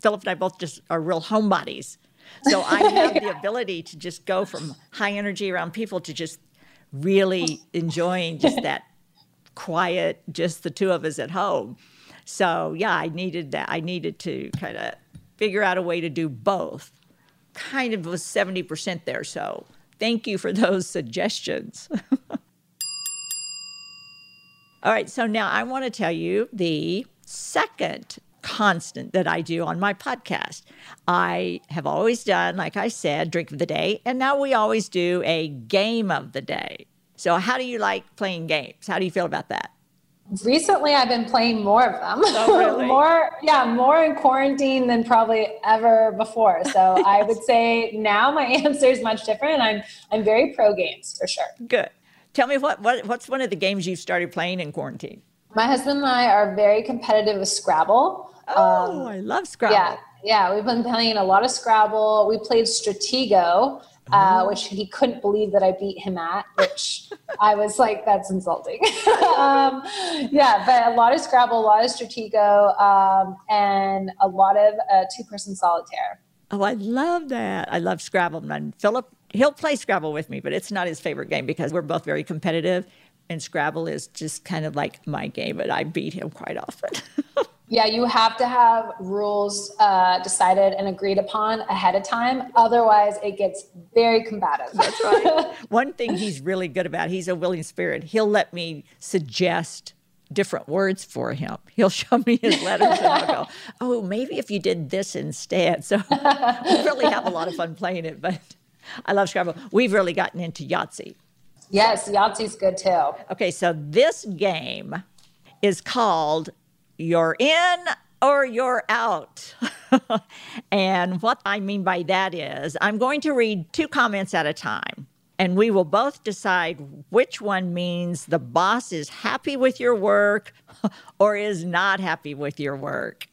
Phillip and i both just are real homebodies. So i have the ability to just go from high energy around people to just really enjoying just that quiet just the two of us at home so yeah, I needed that. I needed to kind of figure out a way to do both. Kind of was 70% there. So thank you for those suggestions. All right, so now I want to tell you the second constant that I do on my podcast. I have always done, like I said, drink of the day, and now we always do a game of the day. So, how do you like playing games? How do you feel about that? Recently, I've been playing more of them. Oh, really? more, yeah, more in quarantine than probably ever before. So I would say now my answer is much different. I'm I'm very pro games for sure. Good. Tell me what, what what's one of the games you've started playing in quarantine? My husband and I are very competitive with Scrabble. Oh, um, I love Scrabble. Yeah, yeah, we've been playing a lot of Scrabble. We played Stratego uh, which he couldn't believe that I beat him at, which I was like, that's insulting. um, yeah, but a lot of Scrabble, a lot of Stratego, um, and a lot of uh, two person solitaire. Oh, I love that. I love Scrabble. And Phillip, he'll play Scrabble with me, but it's not his favorite game because we're both very competitive. And Scrabble is just kind of like my game, but I beat him quite often. Yeah, you have to have rules uh, decided and agreed upon ahead of time. Otherwise, it gets very combative. That's right. One thing he's really good about, he's a willing spirit. He'll let me suggest different words for him. He'll show me his letters and I'll go, oh, maybe if you did this instead. So we really have a lot of fun playing it, but I love Scrabble. We've really gotten into Yahtzee. Yes, Yahtzee's good too. Okay, so this game is called you're in or you're out. and what I mean by that is, I'm going to read two comments at a time, and we will both decide which one means the boss is happy with your work or is not happy with your work.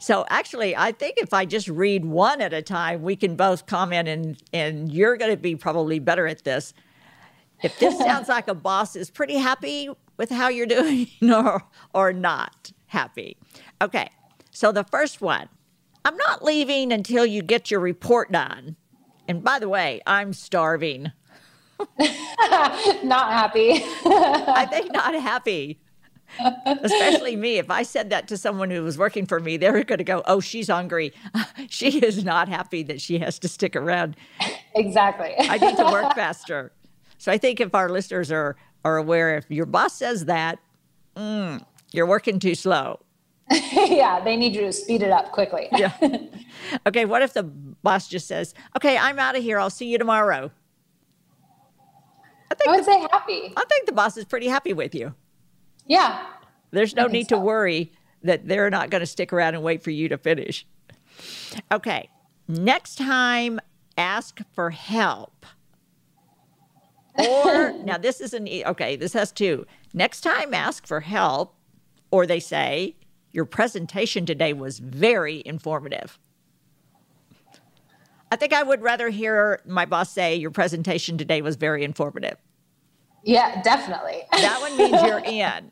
So actually, I think if I just read one at a time, we can both comment, and, and you're going to be probably better at this. If this sounds like a boss is pretty happy with how you're doing or, or not happy. Okay, so the first one I'm not leaving until you get your report done. And by the way, I'm starving. not happy. I think not happy. Especially me. If I said that to someone who was working for me, they were going to go, Oh, she's hungry. she is not happy that she has to stick around. Exactly. I need to work faster. So I think if our listeners are are aware if your boss says that, mm, you're working too slow. yeah, they need you to speed it up quickly. yeah. Okay, what if the boss just says, "Okay, I'm out of here. I'll see you tomorrow." I, think I would the, say happy. I think the boss is pretty happy with you. Yeah. There's no need so. to worry that they're not going to stick around and wait for you to finish. Okay. Next time, ask for help. Or now this is an okay, this has two. Next time ask for help or they say your presentation today was very informative. I think I would rather hear my boss say your presentation today was very informative. Yeah, definitely. That one means you're in.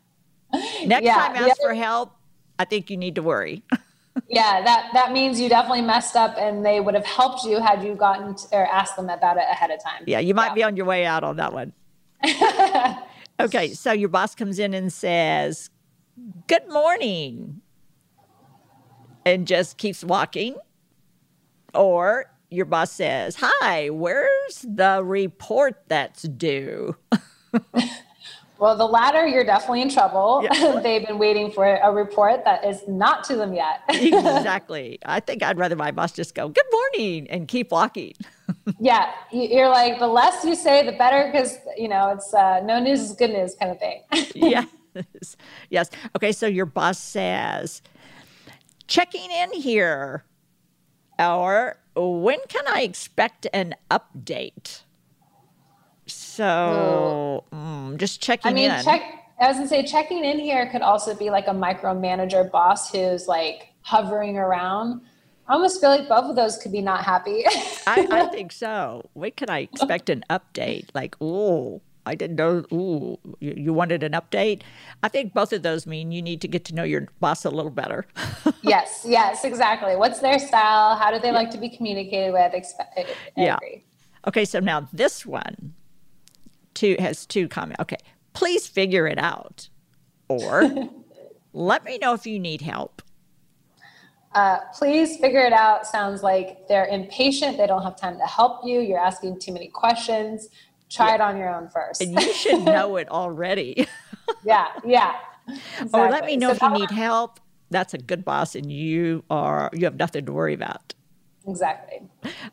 Next yeah, time ask for help, I think you need to worry. yeah, that that means you definitely messed up, and they would have helped you had you gotten to, or asked them about it ahead of time. Yeah, you might yeah. be on your way out on that one. okay, so your boss comes in and says, "Good morning," and just keeps walking, or your boss says, "Hi, where's the report that's due?" Well, the latter, you're definitely in trouble. Yeah. They've been waiting for a report that is not to them yet. exactly. I think I'd rather my boss just go, good morning, and keep walking. yeah. You're like, the less you say, the better, because, you know, it's uh, no news is good news kind of thing. yes. Yes. Okay. So your boss says, checking in here. Or when can I expect an update? So mm, just checking I mean, in. check. I was gonna say checking in here could also be like a micromanager boss who's like hovering around. I almost feel like both of those could be not happy. I, I, think so. When can I expect an update? Like, oh, I didn't know. Ooh, you, you, wanted an update? I think both of those mean you need to get to know your boss a little better. yes, yes, exactly. What's their style? How do they like to be communicated with? Yeah. Okay, so now this one two has two comments. Okay, please figure it out, or let me know if you need help. Uh, please figure it out sounds like they're impatient. They don't have time to help you. You're asking too many questions. Try yeah. it on your own first. and you should know it already. yeah, yeah. Exactly. Or let me know so if you need help. that's a good boss and you are you have nothing to worry about. Exactly.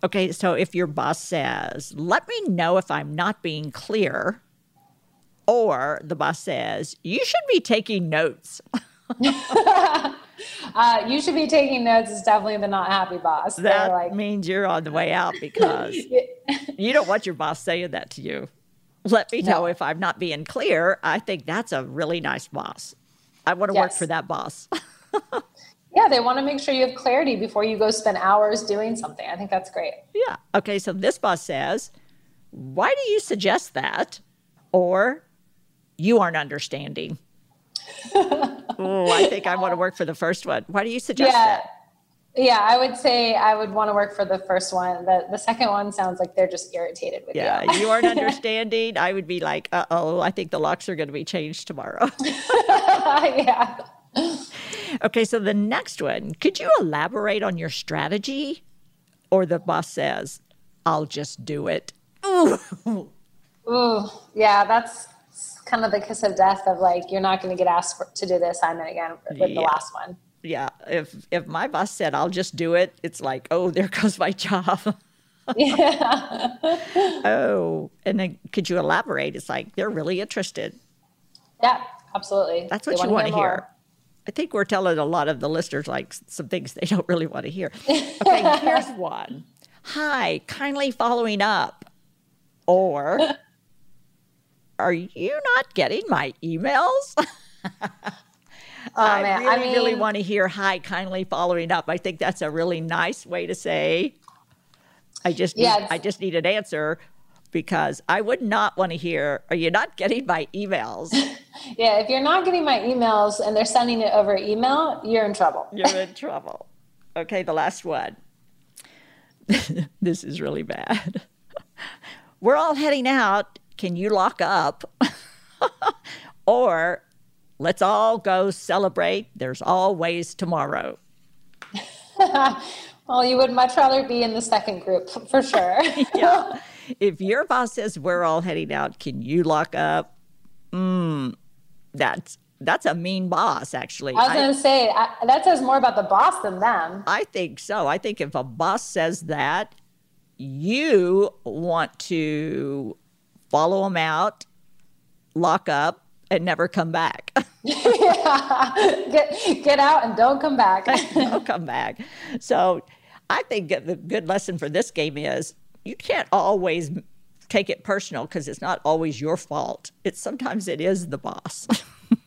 Okay, so if your boss says, "Let me know if I'm not being clear," or the boss says, "You should be taking notes." uh, you should be taking notes is definitely the not happy boss. That like, means you're on the way out because you don't want your boss saying that to you. Let me know no. if I'm not being clear. I think that's a really nice boss. I want to yes. work for that boss. yeah, they want to make sure you have clarity before you go spend hours doing something. I think that's great. Yeah. Okay. So this boss says, Why do you suggest that? Or you aren't understanding. oh, I think I want to work for the first one. Why do you suggest yeah. that? Yeah, I would say I would want to work for the first one. The the second one sounds like they're just irritated with yeah, you. Yeah, you aren't understanding. I would be like, uh oh, I think the locks are going to be changed tomorrow. yeah. Okay, so the next one, could you elaborate on your strategy? Or the boss says, I'll just do it. Ooh. Ooh, yeah, that's kind of the kiss of death of like, you're not going to get asked for, to do the assignment again with yeah. the last one yeah, if if my boss said I'll just do it, it's like, oh, there goes my job. yeah. oh, and then could you elaborate? It's like they're really interested. Yeah, absolutely. That's what they you want to hear. hear. I think we're telling a lot of the listeners like some things they don't really want to hear. Okay, here's one. Hi, kindly following up. Or are you not getting my emails? Oh, I man. really, I mean, really want to hear hi, kindly following up. I think that's a really nice way to say. I just need, yeah, I just need an answer because I would not want to hear, are you not getting my emails? yeah, if you're not getting my emails and they're sending it over email, you're in trouble. You're in trouble. Okay, the last one. this is really bad. We're all heading out. Can you lock up? or Let's all go celebrate. There's always tomorrow. well, you would much rather be in the second group for sure. yeah. If your boss says we're all heading out, can you lock up? Mm, that's that's a mean boss, actually. I was going to say I, that says more about the boss than them. I think so. I think if a boss says that, you want to follow them out, lock up, and never come back. yeah. Get get out and don't come back. don't come back. So I think the good lesson for this game is you can't always take it personal because it's not always your fault. It's sometimes it is the boss.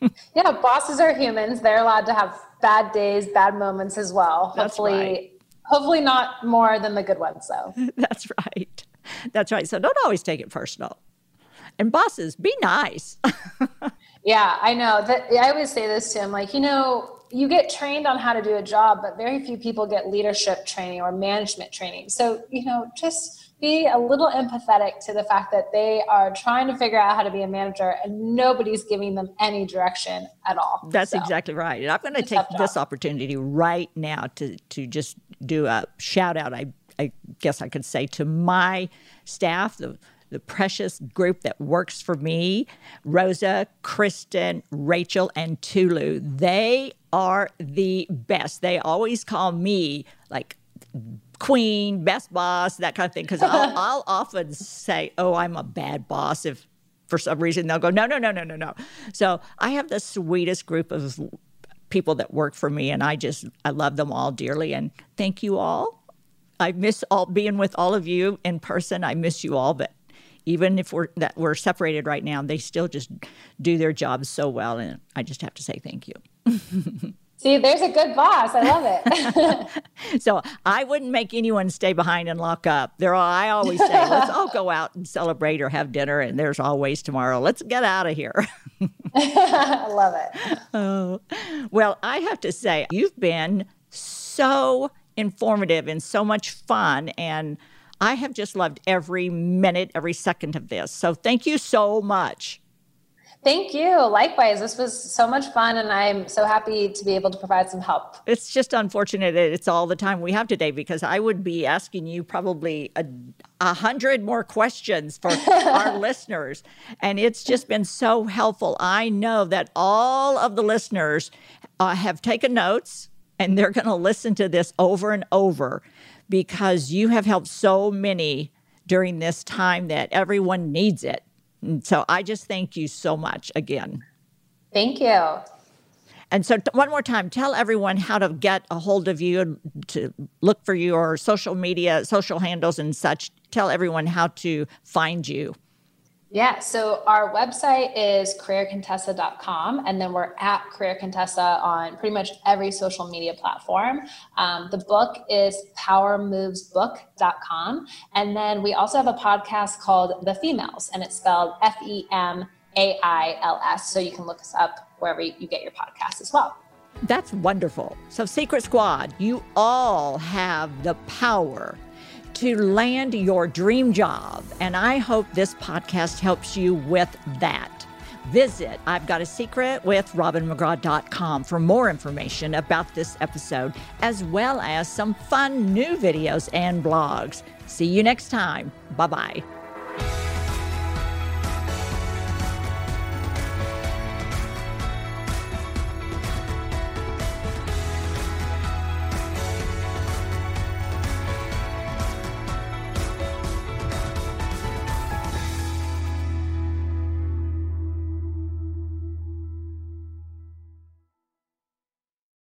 yeah, bosses are humans. They're allowed to have bad days, bad moments as well. That's hopefully right. hopefully not more than the good ones though. That's right. That's right. So don't always take it personal. And bosses, be nice. yeah, I know. That I always say this to him, like, you know, you get trained on how to do a job, but very few people get leadership training or management training. So, you know, just be a little empathetic to the fact that they are trying to figure out how to be a manager and nobody's giving them any direction at all. That's so, exactly right. And I'm going to take this opportunity right now to to just do a shout out. I I guess I could say to my staff, the the precious group that works for me Rosa, Kristen, Rachel, and Tulu. They are the best. They always call me like queen, best boss, that kind of thing. Because I'll, I'll often say, oh, I'm a bad boss if for some reason they'll go, no, no, no, no, no, no. So I have the sweetest group of people that work for me, and I just I love them all dearly. And thank you all. I miss all being with all of you in person. I miss you all, but even if we're that we're separated right now, they still just do their jobs so well, and I just have to say thank you. See, there's a good boss. I love it. so I wouldn't make anyone stay behind and lock up. There, I always say, let's all go out and celebrate or have dinner. And there's always tomorrow. Let's get out of here. I love it. Oh, well, I have to say, you've been so informative and so much fun, and I have just loved every minute, every second of this. So thank you so much. Thank you. Likewise, this was so much fun, and I'm so happy to be able to provide some help. It's just unfortunate that it's all the time we have today because I would be asking you probably a, a hundred more questions for our listeners, and it's just been so helpful. I know that all of the listeners uh, have taken notes and they're going to listen to this over and over because you have helped so many during this time that everyone needs it. And so I just thank you so much again. Thank you. And so, t- one more time, tell everyone how to get a hold of you, to look for your social media, social handles, and such. Tell everyone how to find you. Yeah, so our website is careercontessa.com, and then we're at Career Contessa on pretty much every social media platform. Um, the book is powermovesbook.com. And then we also have a podcast called The Femails, and it's spelled F E M A I L S. So you can look us up wherever you get your podcast as well. That's wonderful. So, Secret Squad, you all have the power to land your dream job. And I hope this podcast helps you with that. Visit I've Got a Secret with RobinMcGraw.com for more information about this episode, as well as some fun new videos and blogs. See you next time. Bye bye.